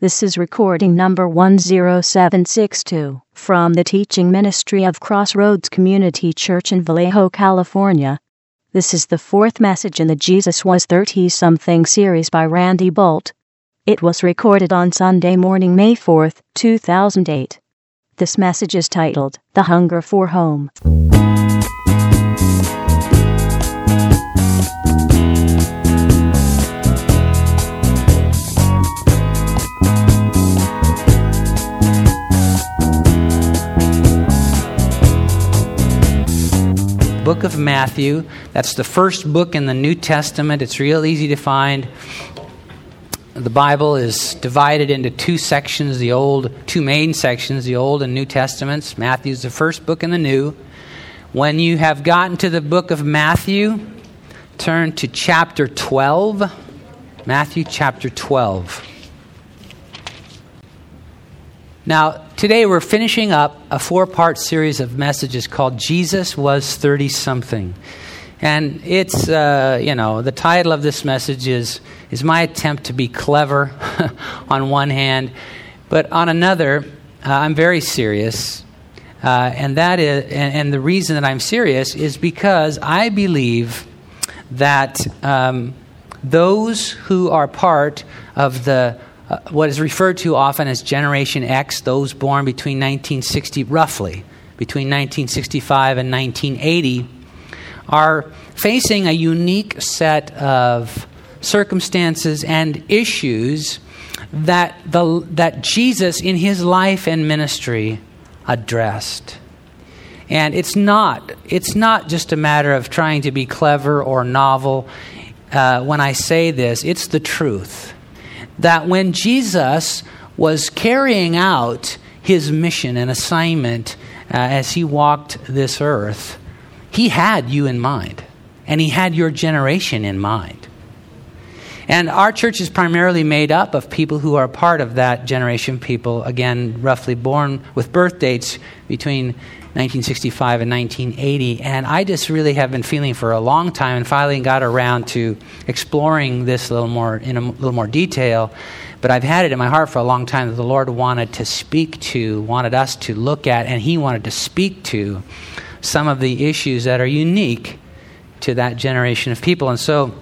This is recording number 10762 from the teaching ministry of Crossroads Community Church in Vallejo, California. This is the fourth message in the Jesus Was 30 Something series by Randy Boldt. It was recorded on Sunday morning, May 4th, 2008. This message is titled The Hunger for Home. Book of Matthew. That's the first book in the New Testament. It's real easy to find. The Bible is divided into two sections, the old two main sections, the Old and New Testaments. Matthew's the first book in the New. When you have gotten to the book of Matthew, turn to chapter 12. Matthew chapter 12. Now, today we're finishing up a four part series of messages called Jesus Was 30 Something. And it's, uh, you know, the title of this message is, is my attempt to be clever on one hand, but on another, uh, I'm very serious. Uh, and that is, and, and, the reason that I'm serious is because I believe that um, those who are part of the uh, what is referred to often as Generation X, those born between 1960, roughly, between 1965 and 1980, are facing a unique set of circumstances and issues that, the, that Jesus, in his life and ministry, addressed. And it's not, it's not just a matter of trying to be clever or novel. Uh, when I say this, it's the truth that when Jesus was carrying out his mission and assignment uh, as he walked this earth, he had you in mind, and he had your generation in mind. And our church is primarily made up of people who are part of that generation, people, again, roughly born with birth dates between 1965 and 1980. And I just really have been feeling for a long time and finally got around to exploring this a little more in a little more detail. But I've had it in my heart for a long time that the Lord wanted to speak to, wanted us to look at, and He wanted to speak to some of the issues that are unique to that generation of people. And so,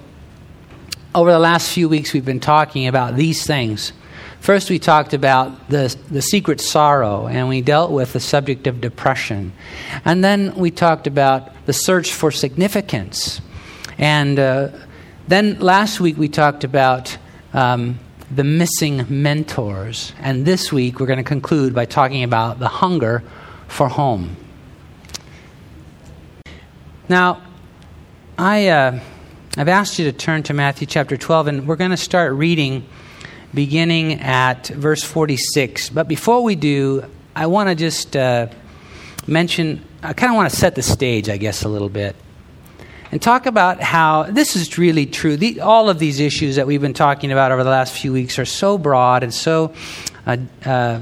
over the last few weeks, we've been talking about these things First, we talked about the, the secret sorrow, and we dealt with the subject of depression. And then we talked about the search for significance. And uh, then last week, we talked about um, the missing mentors. And this week, we're going to conclude by talking about the hunger for home. Now, I, uh, I've asked you to turn to Matthew chapter 12, and we're going to start reading beginning at verse 46. But before we do, I want to just uh, mention, I kind of want to set the stage, I guess, a little bit. And talk about how this is really true. The, all of these issues that we've been talking about over the last few weeks are so broad and so uh, uh,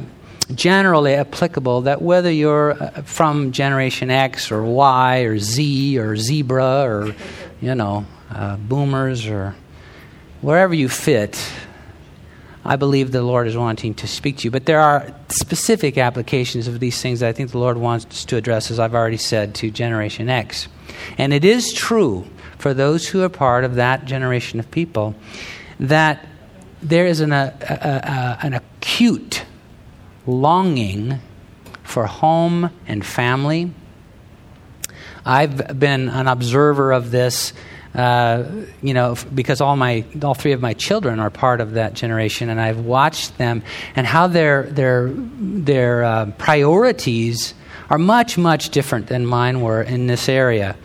generally applicable that whether you're uh, from Generation X or Y or Z or Zebra or, you know, uh, boomers or wherever you fit, I believe the Lord is wanting to speak to you. But there are specific applications of these things that I think the Lord wants to address, as I've already said, to Generation X. And it is true for those who are part of that generation of people that there is an, a, a, a, an acute longing for home and family. I've been an observer of this uh, you know, because all my all three of my children are part of that generation, and I've watched them and how their their their uh, priorities are much much different than mine were in this area.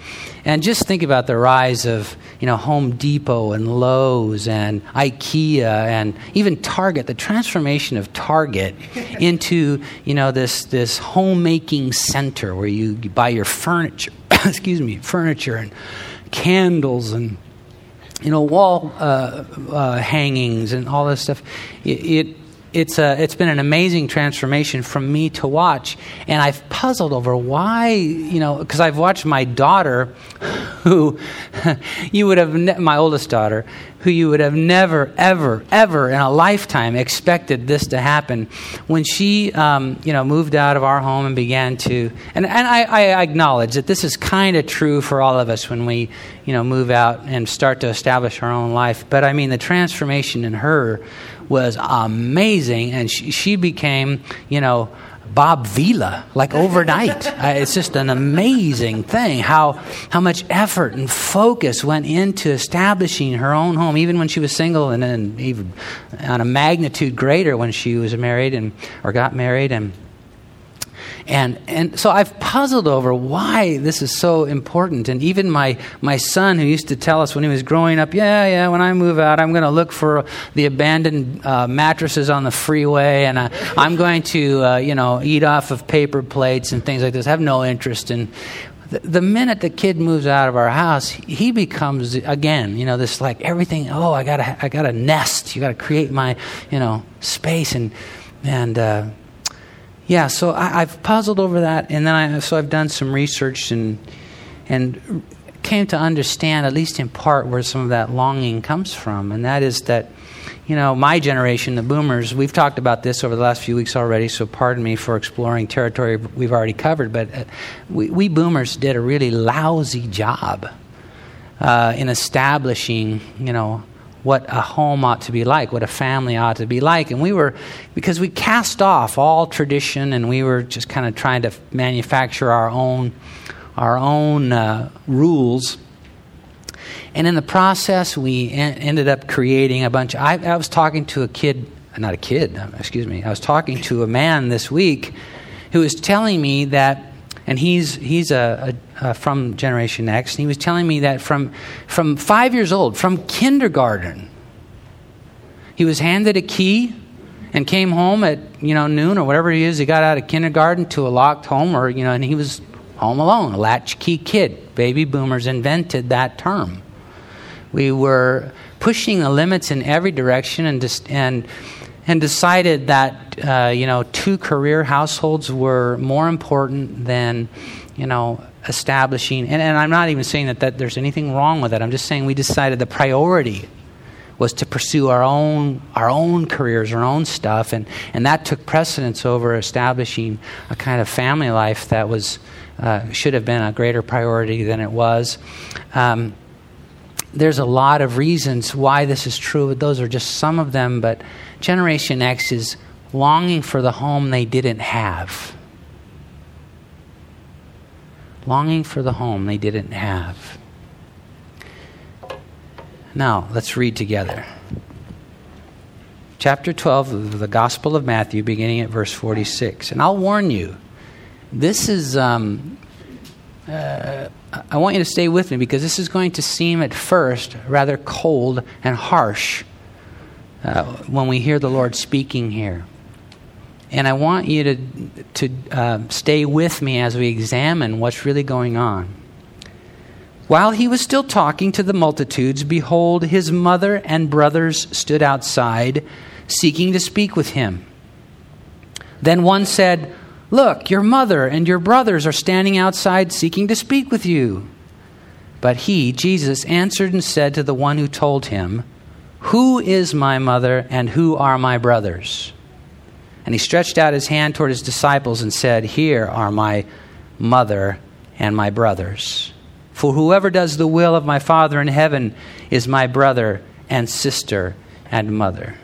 And just think about the rise of you know Home Depot and Lowe's and IKEA and even Target. The transformation of Target into you know this this homemaking center where you, you buy your furniture. excuse me, furniture and candles and you know wall uh, uh, hangings and all this stuff. It, it, it's, a, it's been an amazing transformation from me to watch. And I've puzzled over why, you know, because I've watched my daughter, who you would have, ne- my oldest daughter, who you would have never, ever, ever in a lifetime expected this to happen. When she, um, you know, moved out of our home and began to, and, and I, I acknowledge that this is kind of true for all of us when we, you know, move out and start to establish our own life. But I mean, the transformation in her was amazing, and she, she became, you know, Bob Vila, like overnight. uh, it's just an amazing thing how, how much effort and focus went into establishing her own home, even when she was single, and then even on a magnitude greater when she was married and or got married and and, and so I've puzzled over why this is so important. And even my, my son, who used to tell us when he was growing up, yeah, yeah, when I move out, I'm going to look for the abandoned uh, mattresses on the freeway, and uh, I'm going to, uh, you know, eat off of paper plates and things like this. I have no interest in. The, the minute the kid moves out of our house, he becomes again, you know, this like everything. Oh, I gotta, I gotta nest. You gotta create my, you know, space and and uh, yeah, so I, have puzzled over that, and then I, so I've done some research and and came to understand, at least in part, where some of that longing comes from, and that is that, you know, my generation, the boomers, we've talked about this over the last few weeks already, so pardon me for exploring territory we've already covered, but uh, we, we boomers did a really lousy job uh, in establishing, you know, what a home ought to be like, what a family ought to be like. And we were, because we cast off all tradition and we were just kind of trying to manufacture our own, our own uh, rules. And in the process, we en- ended up creating a bunch. I, I was talking to a kid, not a kid, excuse me. I was talking to a man this week who was telling me that and he's he's a, a, a, from Generation X, and he was telling me that from from five years old, from kindergarten, he was handed a key and came home at you know noon or whatever he is. He got out of kindergarten to a locked home, or you know, and he was home alone, a latchkey kid. Baby boomers invented that term. We were pushing the limits in every direction, and just and and decided that uh, you know two career households were more important than you know establishing and, and i'm not even saying that, that there's anything wrong with that. I'm just saying we decided the priority was to pursue our own our own careers our own stuff and and that took precedence over establishing a kind of family life that was uh, should have been a greater priority than it was. Um, there's a lot of reasons why this is true but those are just some of them but Generation X is longing for the home they didn't have. Longing for the home they didn't have. Now, let's read together. Chapter 12 of the Gospel of Matthew, beginning at verse 46. And I'll warn you, this is, um, uh, I want you to stay with me because this is going to seem at first rather cold and harsh uh, when we hear the Lord speaking here. And I want you to, to uh, stay with me as we examine what's really going on. While he was still talking to the multitudes, behold, his mother and brothers stood outside, seeking to speak with him. Then one said, Look, your mother and your brothers are standing outside seeking to speak with you. But he, Jesus, answered and said to the one who told him, who is my mother and who are my brothers? And he stretched out his hand toward his disciples and said, Here are my mother and my brothers. For whoever does the will of my Father in heaven is my brother and sister and mother.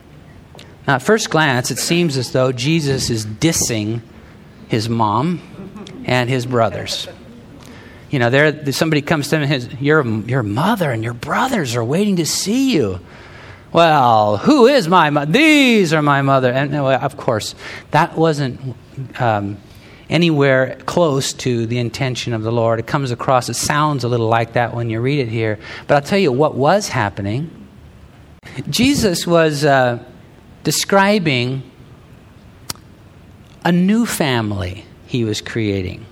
Now, at first glance, it seems as though Jesus is dissing his mom and his brothers. You know, there somebody comes to him and says, your, your mother and your brothers are waiting to see you. Well, who is my mother? These are my mother. And of course, that wasn't um, anywhere close to the intention of the Lord. It comes across, it sounds a little like that when you read it here. But I'll tell you what was happening. Jesus was uh, describing a new family he was creating.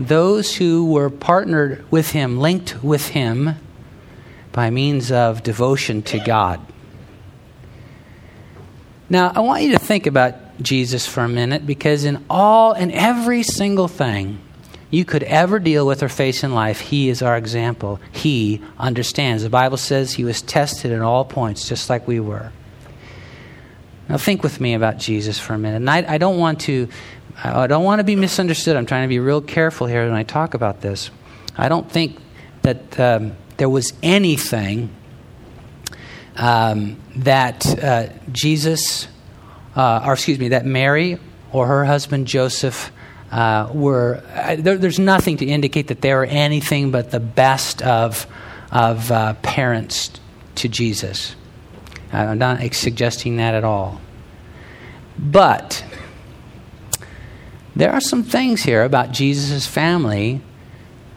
Those who were partnered with him, linked with him, by means of devotion to God. Now, I want you to think about Jesus for a minute because in all and every single thing you could ever deal with or face in life, He is our example. He understands. The Bible says He was tested in all points, just like we were. Now, think with me about Jesus for a minute. And I, I don't want to. I don't want to be misunderstood. I'm trying to be real careful here when I talk about this. I don't think that um, there was anything um, that uh, Jesus, uh, or excuse me, that Mary or her husband Joseph uh, were, there, there's nothing to indicate that they were anything but the best of, of uh, parents to Jesus. I'm not suggesting that at all. But there are some things here about Jesus' family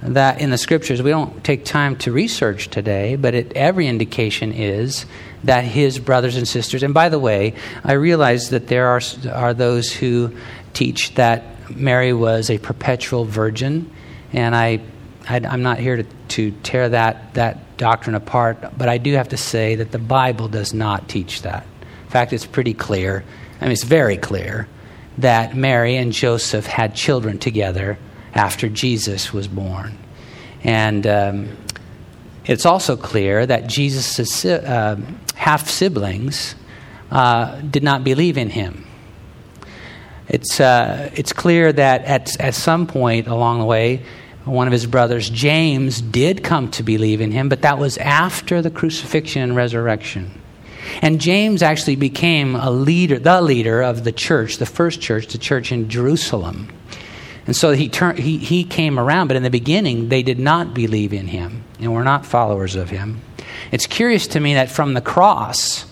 that in the scriptures we don't take time to research today, but it, every indication is that his brothers and sisters, and by the way, I realize that there are, are those who teach that Mary was a perpetual virgin, and I, I, am not here to, to tear that, that doctrine apart, but I do have to say that the Bible does not teach that. In fact, it's pretty clear, I mean, it's very clear, that Mary and Joseph had children together after Jesus was born. And um, it's also clear that Jesus' uh, half siblings uh, did not believe in him. It's, uh, it's clear that at, at some point along the way, one of his brothers, James, did come to believe in him, but that was after the crucifixion and resurrection. And James actually became a leader, the leader of the church, the first church, the church in Jerusalem. And so he, turned, he, he came around, but in the beginning, they did not believe in him and were not followers of him. It's curious to me that from the cross,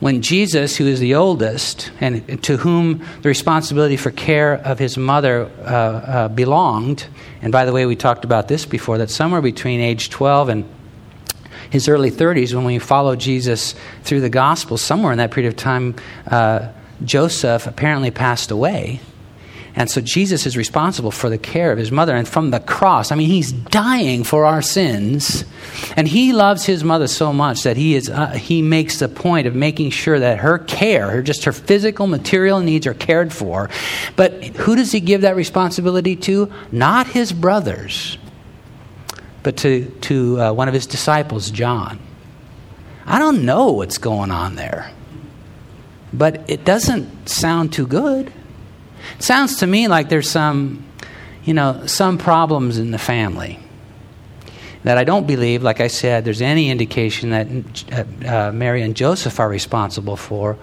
when Jesus, who is the oldest and to whom the responsibility for care of his mother uh, uh, belonged, and by the way, we talked about this before, that somewhere between age 12 and his early 30s, when we follow Jesus through the gospel, somewhere in that period of time, uh, Joseph apparently passed away. And so Jesus is responsible for the care of his mother. And from the cross, I mean, he's dying for our sins. And he loves his mother so much that he, is, uh, he makes the point of making sure that her care, her, just her physical, material needs are cared for. But who does he give that responsibility to? Not his brothers, but to, to uh, one of his disciples, John. I don't know what's going on there, but it doesn't sound too good. It sounds to me like there's some, you know, some problems in the family that I don't believe, like I said, there's any indication that uh, uh, Mary and Joseph are responsible for.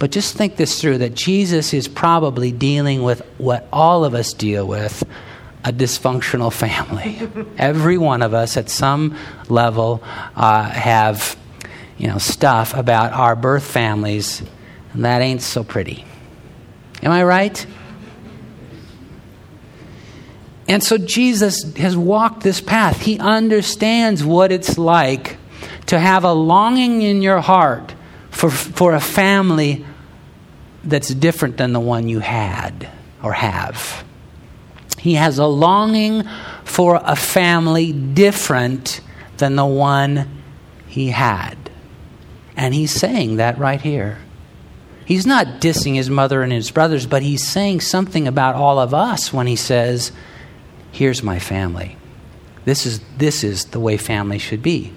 But just think this through that Jesus is probably dealing with what all of us deal with a dysfunctional family. Every one of us at some level uh, have you know, stuff about our birth families, and that ain't so pretty. Am I right? And so Jesus has walked this path. He understands what it's like to have a longing in your heart for, for a family that's different than the one you had or have. He has a longing for a family different than the one he had. And he's saying that right here. He's not dissing his mother and his brothers, but he's saying something about all of us when he says, Here's my family. This is, this is the way family should be.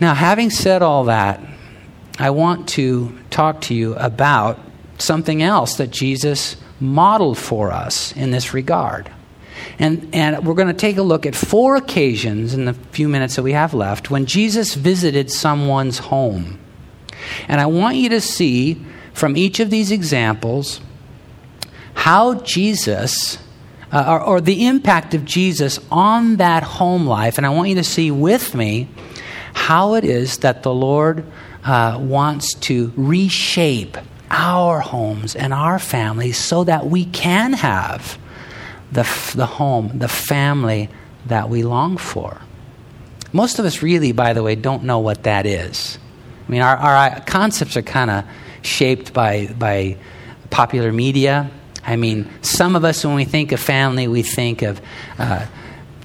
Now, having said all that, I want to talk to you about something else that Jesus modeled for us in this regard. And, and we're going to take a look at four occasions in the few minutes that we have left when Jesus visited someone's home. And I want you to see from each of these examples how Jesus, uh, or, or, the impact of Jesus on that home life. And I want you to see with me how it is that the Lord uh, wants to reshape our homes and our families so that we can have the, the home, the family that we long for. Most of us really, by the way, don't know what that is. I mean, our, our concepts are kind of shaped by, by popular media. I mean, some of us, when we think of family, we think of, uh,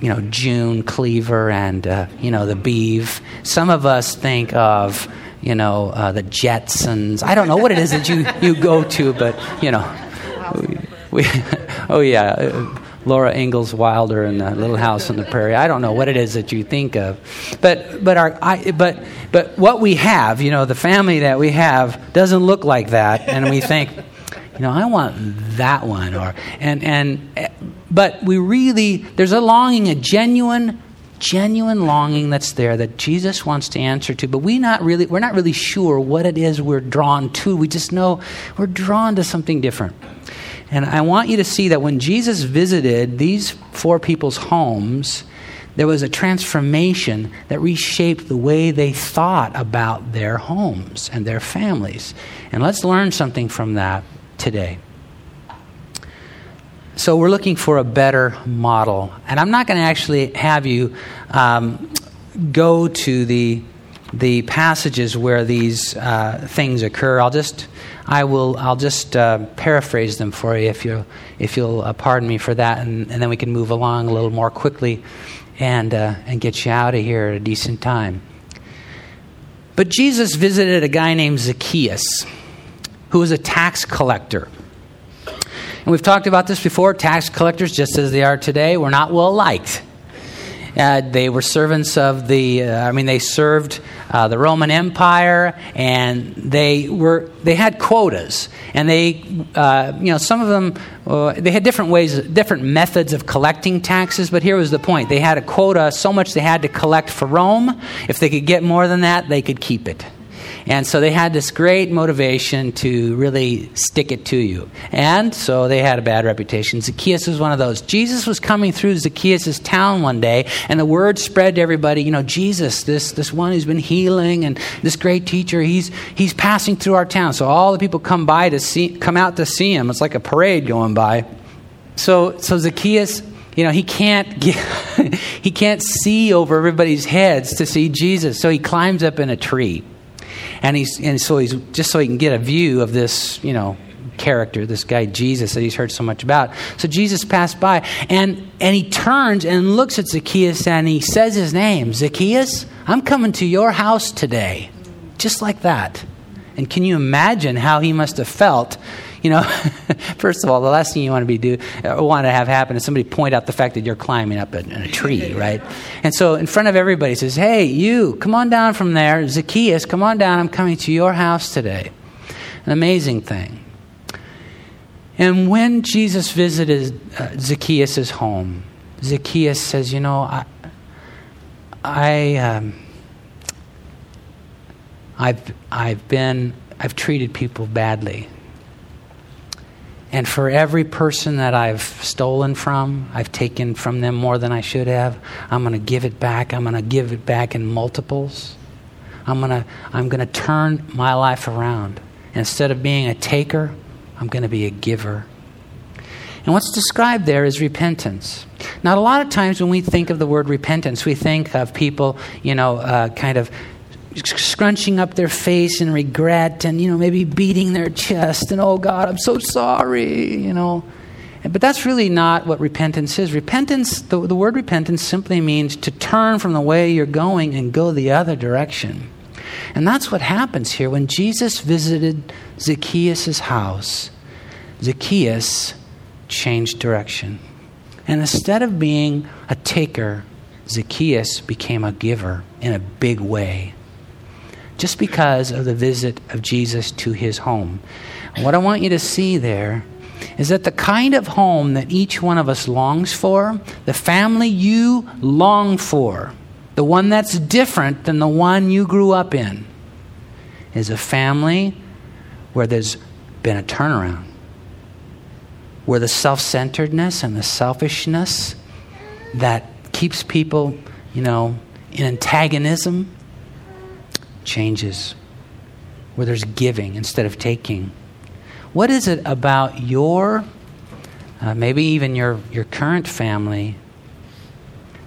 you know, June Cleaver and, uh, you know, the Beav. Some of us think of, you know, uh, the Jetsons. I don't know what it is that you, you go to, but, you know. We, we oh, yeah. Laura Ingalls Wilder and the Little House on the Prairie. I don't know what it is that you think of, but but our I, but but what we have, you know, the family that we have doesn't look like that, and we think, you know, I want that one, or and and but we really there's a longing, a genuine genuine longing that's there that Jesus wants to answer to, but we not really we're not really sure what it is we're drawn to. We just know we're drawn to something different. And I want you to see that when Jesus visited these four people's homes, there was a transformation that reshaped the way they thought about their homes and their families. And let's learn something from that today. So, we're looking for a better model. And I'm not going to actually have you um, go to the, the passages where these uh, things occur. I'll just, I will, I'll just uh, paraphrase them for you if you'll, if you'll uh, pardon me for that, and, and, then we can move along a little more quickly and, uh, and get you out of here at a decent time. But Jesus visited a guy named Zacchaeus, who was a tax collector. And we've talked about this before. Tax collectors, just as they are today, were not well liked. Uh, they were servants of the, uh, I mean, they served uh, the Roman Empire, and they were they had quotas, and they, uh, you know, some of them uh, they had different ways, different methods of collecting taxes. But here was the point: they had a quota, so much they had to collect for Rome. If they could get more than that, they could keep it. And so they had this great motivation to really stick it to you. And so they had a bad reputation. Zacchaeus was one of those. Jesus was coming through Zacchaeus' town one day, and the word spread to everybody, you know, Jesus, this, this one who's been healing and this great teacher, he's, he's passing through our town. So all the people come by to see, come out to see him. It's like a parade going by. So, so Zacchaeus you know he can't get, he can't see over everybody's heads to see jesus so he climbs up in a tree and he's and so he's just so he can get a view of this, you know, character, this guy Jesus that he's heard so much about. So Jesus passed by and and he turns and looks at Zacchaeus and he says his name, Zacchaeus, I'm coming to your house today. Just like that. And can you imagine how he must have felt you know, first of all, the last thing you want to be do uh, want to have happen is somebody point out the fact that you're climbing up a, a tree, right? And so in front of everybody says, "Hey, you, come on down from there, Zacchaeus, come on down. I'm coming to your house today." An amazing thing. And when Jesus visited uh, Zacchaeus' home, Zacchaeus says, "You know, I, I, um, I've, I've been, I've treated people badly. And for every person that I've stolen from, I've taken from them more than I should have, I'm going to give it back. I'm going to give it back in multiples. I'm going to I'm going to turn my life around. Instead of being a taker, I'm going to be a giver. And what's described there is repentance. Now, a lot of times when we think of the word repentance, we think of people, you know, uh, kind of scrunching up their face in regret and, you know, maybe beating their chest and, oh God, I'm so sorry, you know. But that's really not what repentance is. Repentance, the, the word repentance simply means to turn from the way you're going and go the other direction. And that's what happens here. When Jesus visited Zacchaeus' house, Zacchaeus changed direction. And instead of being a taker, Zacchaeus became a giver in a big way just because of the visit of Jesus to his home. What I want you to see there is that the kind of home that each one of us longs for, the family you long for, the one that's different than the one you grew up in, is a family where there's been a turnaround, where the self centeredness and the selfishness that keeps people, you know, in antagonism changes, where there's giving instead of taking. What is it about your, uh, maybe even your, your current family,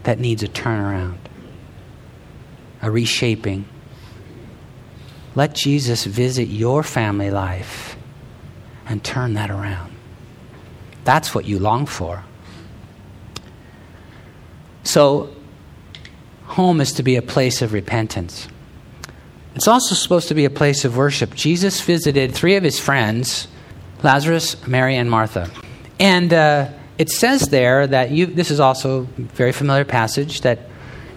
that needs a turnaround, a reshaping? Let Jesus visit your family life and turn that around. That's what you long for. So, home is to be a place of repentance it's also supposed to be a place of worship. Jesus visited three of his friends Lazarus, Mary, and Martha. And uh, it says there that you, this is also a very familiar passage, that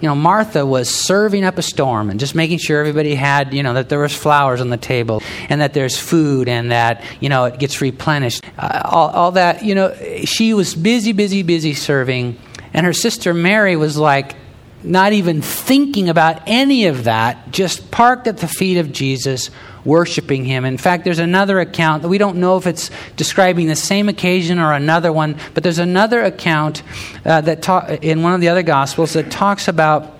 you know, Martha was serving up a storm and just making sure everybody had, you know, that there was flowers on the table and that there's food and that, you know, it gets replenished. Uh, all, all that, you know, she was busy, busy, busy serving. And her sister Mary was like, not even thinking about any of that, just parked at the feet of Jesus, worshiping him. In fact, there's another account that we don't know if it's describing the same occasion or another one, but there's another account uh, that ta- in one of the other gospels that talks about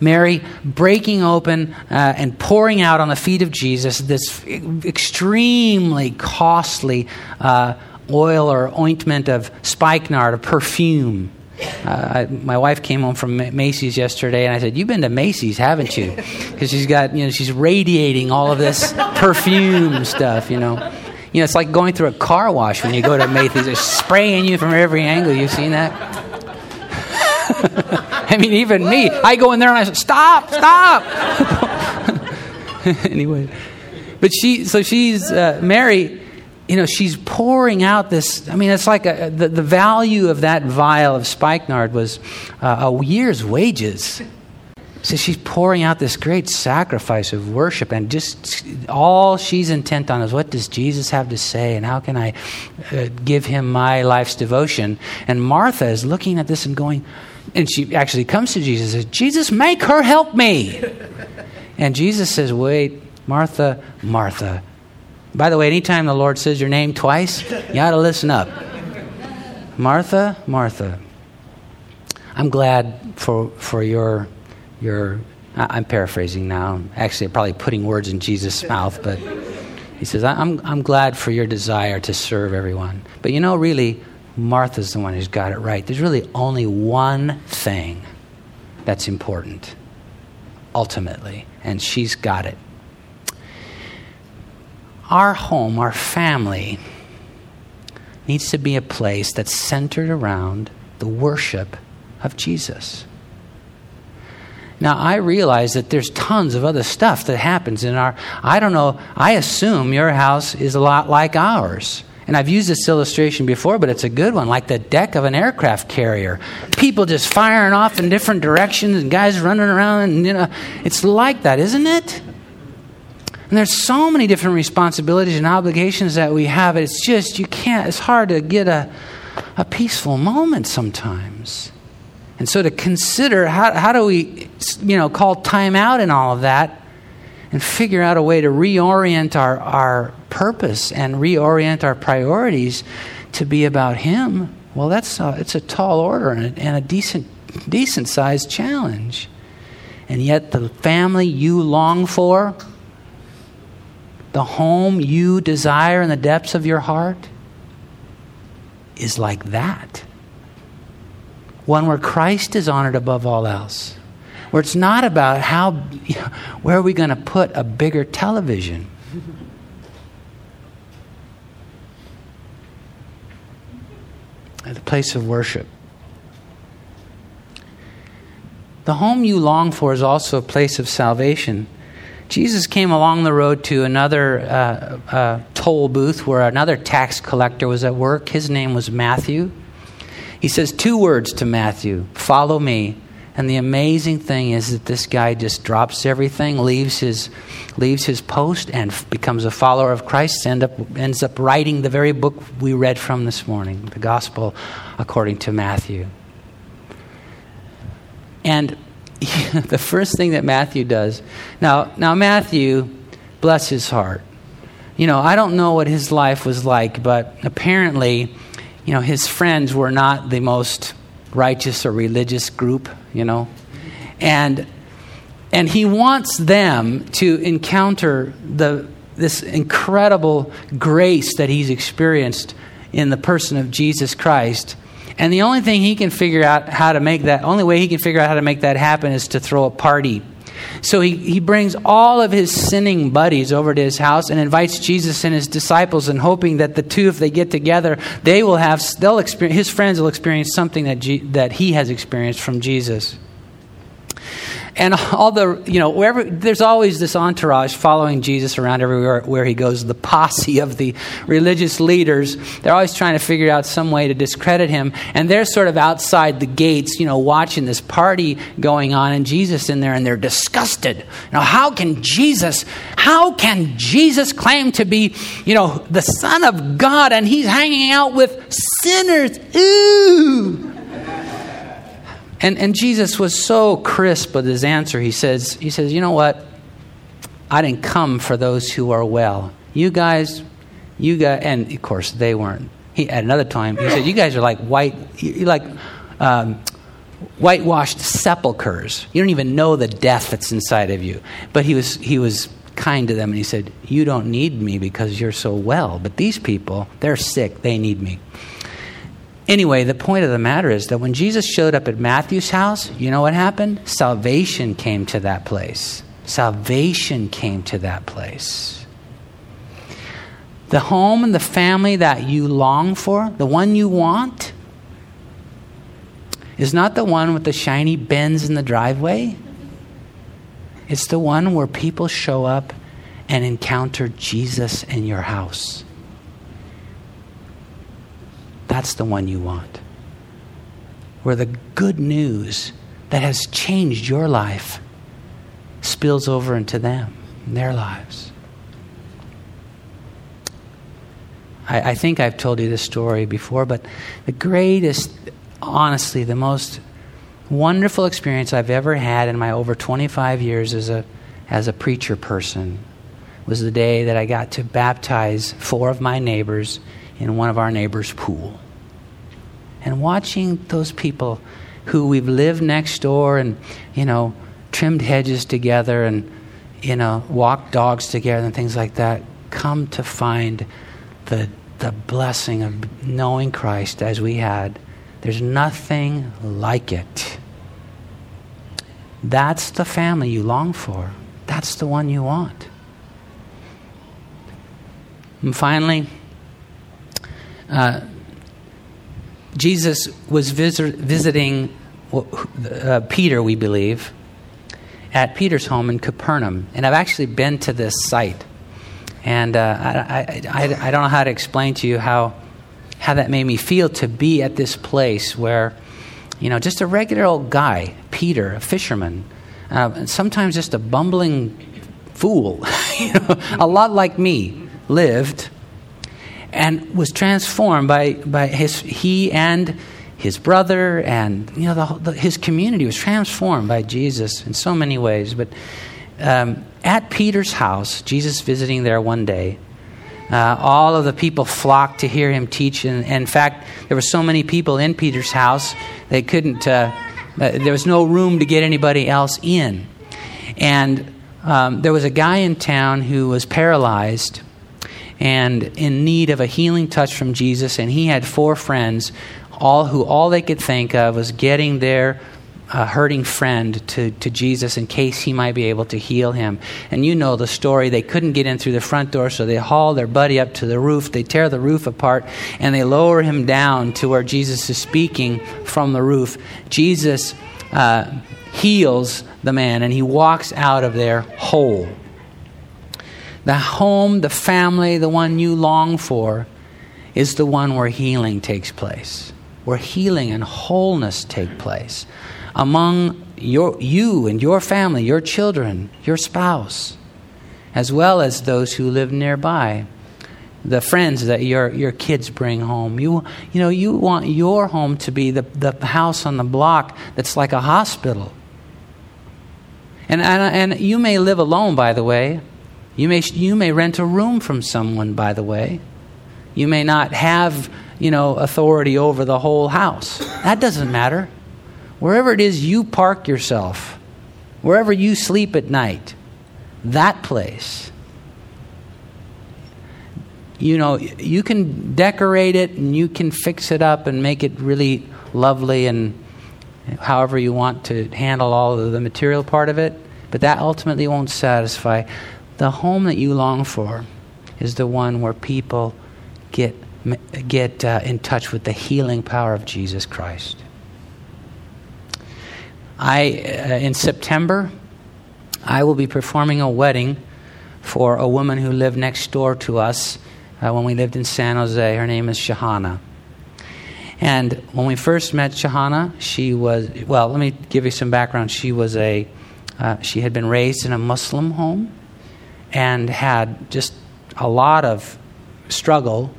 Mary breaking open uh, and pouring out on the feet of Jesus this extremely costly uh, oil or ointment of spikenard, a perfume. Uh, I, my wife came home from Macy's yesterday, and I said, "You've been to Macy's, haven't you?" Because she's got, you know, she's radiating all of this perfume stuff. You know, you know, it's like going through a car wash when you go to Macy's. They're spraying you from every angle. You've seen that? I mean, even me, I go in there and I say, "Stop, stop." anyway, but she, so she's uh, Mary you know, she's pouring out this. I mean, it's like a, the, the value of that vial of spikenard was uh, a year's wages. So she's pouring out this great sacrifice of worship, and just all she's intent on is what does Jesus have to say, and how can I uh, give him my life's devotion? And Martha is looking at this and going, and she actually comes to Jesus and says, Jesus, make her help me. and Jesus says, Wait, Martha, Martha, by the way, anytime the Lord says your name twice, you ought to listen up. Martha, Martha. I'm glad for, for your, your, I'm paraphrasing now. Actually, probably putting words in Jesus' mouth, but he says, I'm, I'm glad for your desire to serve everyone. But you know, really, Martha's the one who's got it right. There's really only one thing that's important, ultimately, and she's got it our home, our family, needs to be a place that's centered around the worship of Jesus. Now, I realize that there's tons of other stuff that happens in our. I don't know, I assume your house is a lot like ours. And I've used this illustration before, but it's a good one, like the deck of an aircraft carrier. People just firing off in different directions and guys running around, and, you know, it's like that, isn't it? And there's so many different responsibilities and obligations that we have. It's just, you can't, it's hard to get a, a peaceful moment sometimes. And so to consider how, how do we, you know, call time out in all of that and figure out a way to reorient our, our purpose and reorient our priorities to be about Him, well, that's a, it's a tall order and a, and a decent, decent sized challenge. And yet, the family you long for, the home you desire in the depths of your heart is like that. One where Christ is honored above all else. Where it's not about how, where are we going to put a bigger television? At the place of worship. The home you long for is also a place of salvation. Jesus came along the road to another uh, uh, toll booth where another tax collector was at work. His name was Matthew. He says two words to Matthew Follow me. And the amazing thing is that this guy just drops everything, leaves his, leaves his post, and f- becomes a follower of Christ, end up, ends up writing the very book we read from this morning, the Gospel according to Matthew. And the first thing that Matthew does. Now, now Matthew, bless his heart. You know, I don't know what his life was like, but apparently, you know, his friends were not the most righteous or religious group, you know. And and he wants them to encounter the this incredible grace that he's experienced in the person of Jesus Christ and the only thing he can figure out how to make that, only way he can figure out how to make that happen is to throw a party. So he, he brings all of his sinning buddies over to his house and invites Jesus and his disciples and hoping that the two, if they get together, they will have, they'll experience, his friends will experience something that, G, that he has experienced from Jesus. And all the you know wherever there's always this entourage following jesus around everywhere where he goes the posse of the religious leaders. They're always trying to figure out some way to discredit him. And they're sort of outside the gates you know watching this party going on and jesus in there and they're disgusted. Now how can jesus how can jesus claim to be you know the son of god and he's hanging out with sinners? Ooh and, and Jesus was so crisp with his answer. He says, he says, You know what? I didn't come for those who are well. You guys, you guys, and of course they weren't. He, at another time, he said, You guys are like white, you like um, whitewashed sepulchres. You don't even know the death that's inside of you. But he was, he was kind to them and he said, You don't need me because you're so well. But these people, they're sick, they need me. Anyway, the point of the matter is that when Jesus showed up at Matthew's house, you know what happened? Salvation came to that place. Salvation came to that place. The home and the family that you long for, the one you want, is not the one with the shiny Benz in the driveway. It's the one where people show up and encounter Jesus in your house. That's the one you want. Where the good news that has changed your life spills over into them, their lives. I, I, think I've told you this story before, but the greatest, honestly, the most wonderful experience I've ever had in my over 25 years as a, as a preacher person was the day that I got to baptize four of my neighbors in one of our neighbors' pool. And watching those people who we've lived next door and, you know, trimmed hedges together and, you know, walked dogs together and things like that come to find the, the blessing of knowing Christ as we had. There's nothing like it. That's the family you long for. That's the one you want. And finally, uh, Jesus was visit, visiting uh, Peter, we believe, at Peter's home in Capernaum. And I've actually been to this site. And uh, I, I, I, don't know how to explain to you how, how that made me feel to be at this place where, you know, just a regular old guy, Peter, a fisherman, uh, sometimes just a bumbling fool, you know, a lot like me, lived and was transformed by, by his, he and his brother and you know the, the, his community was transformed by Jesus in so many ways. But um, at Peter's house, Jesus visiting there one day, uh, all of the people flocked to hear him teach. And, and, in fact, there were so many people in Peter's house they couldn't. Uh, uh, there was no room to get anybody else in. And um, there was a guy in town who was paralyzed and in need of a healing touch from Jesus. And he had four friends, all who all they could think of was getting their uh, hurting friend to, to Jesus in case he might be able to heal him. And you know the story. They couldn't get in through the front door, so they haul their buddy up to the roof. They tear the roof apart and they lower him down to where Jesus is speaking from the roof. Jesus uh, heals the man and he walks out of there whole the home, the family, the one you long for, is the one where healing takes place, where healing and wholeness take place among your, you and your family, your children, your spouse, as well as those who live nearby, the friends that your, your kids bring home. You, you know, you want your home to be the, the house on the block that's like a hospital. And, and, and you may live alone, by the way. You may, you may rent a room from someone, by the way. You may not have, you know, authority over the whole house. That doesn't matter. Wherever it is you park yourself, wherever you sleep at night, that place. You know, you can decorate it and you can fix it up and make it really lovely and however you want to handle all of the material part of it, but that ultimately won't satisfy. The home that you long for is the one where people get, get uh, in touch with the healing power of Jesus Christ. I, uh, in September, I will be performing a wedding for a woman who lived next door to us uh, when we lived in San Jose. Her name is Shahana. And when we first met Shahana, she was, well, let me give you some background. She was a, uh, she had been raised in a Muslim home and had just a lot of struggle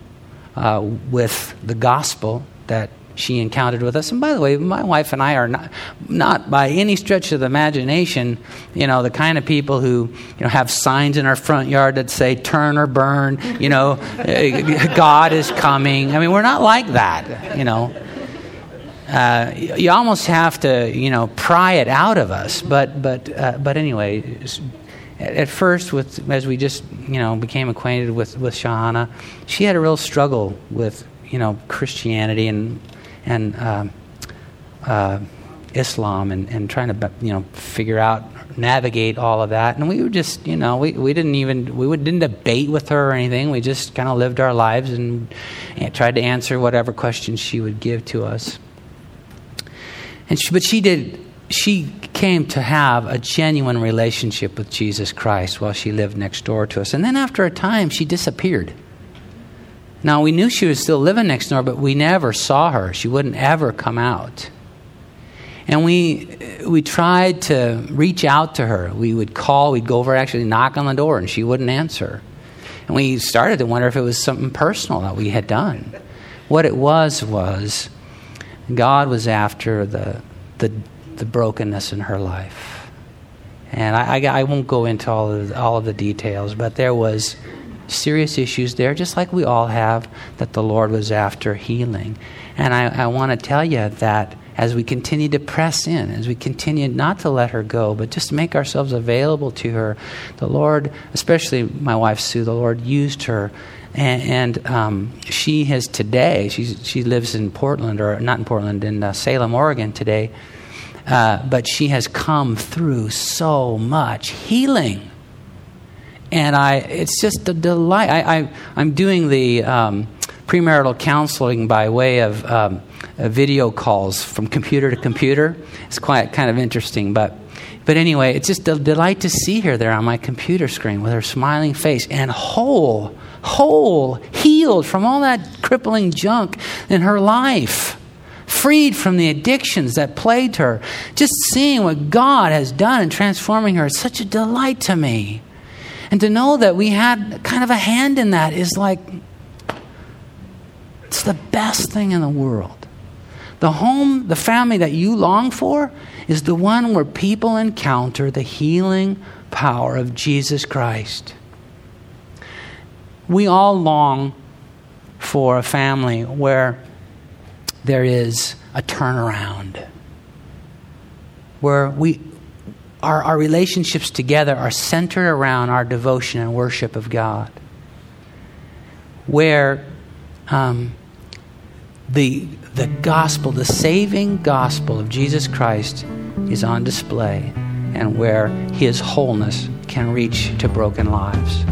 uh, with the gospel that she encountered with us. And by the way, my wife and I are not, not by any stretch of the imagination, you know, the kind of people who, you know, have signs in our front yard that say turn or burn, you know, God is coming. I mean, we're not like that, you know. Uh, you almost have to, you know, pry it out of us. But, but, uh, but anyway, at first, with as we just, you know, became acquainted with with Shahana, she had a real struggle with, you know, Christianity and and uh, uh, Islam and, and trying to you know figure out navigate all of that. And we just you know we, we didn't even we didn't debate with her or anything. We just kind of lived our lives and, and, tried to answer whatever questions she would give to us. And she, but she did she came to have a genuine relationship with Jesus Christ while she lived next door to us and then after a time she disappeared now, we knew she was still living next door, but we never saw her. She wouldn't ever come out. And we, we tried to reach out to her. We would call, we'd go over, actually knock on the door, and she wouldn't answer. And we started to wonder if it was something personal that we had done. What it was was God was after the, the, the brokenness in her life. And I, I, I won't go into all of, all of the details, but there was serious issues there, just like we all have, that the Lord was after healing. And I, I want to tell you that as we continue to press in, as we continue not to let her go, but just make ourselves available to her, the Lord, especially my wife Sue, the Lord used her. And, and um, she has today, she's, she lives in Portland, or not in Portland, in uh, Salem, Oregon today. Uh, but she has come through so much healing and I, it's just a delight. I, I, am doing the um, premarital counseling by way of um, video calls from computer to computer. It's quite kind of interesting, but but anyway, it's just a delight to see her there on my computer screen with her smiling face and whole, whole, healed from all that crippling junk in her life freed from the addictions that plagued her. Just seeing what God has done in transforming her is such a delight to me. And to know that we had kind of a hand in that is like, it's the best thing in the world. The home, the family that you long for is the one where people encounter the healing power of Jesus Christ. We all long for a family where there is a turnaround, where we our, our relationships together are centered around our devotion and worship of God. Where um, the, the gospel, the saving gospel of Jesus Christ, is on display, and where his wholeness can reach to broken lives.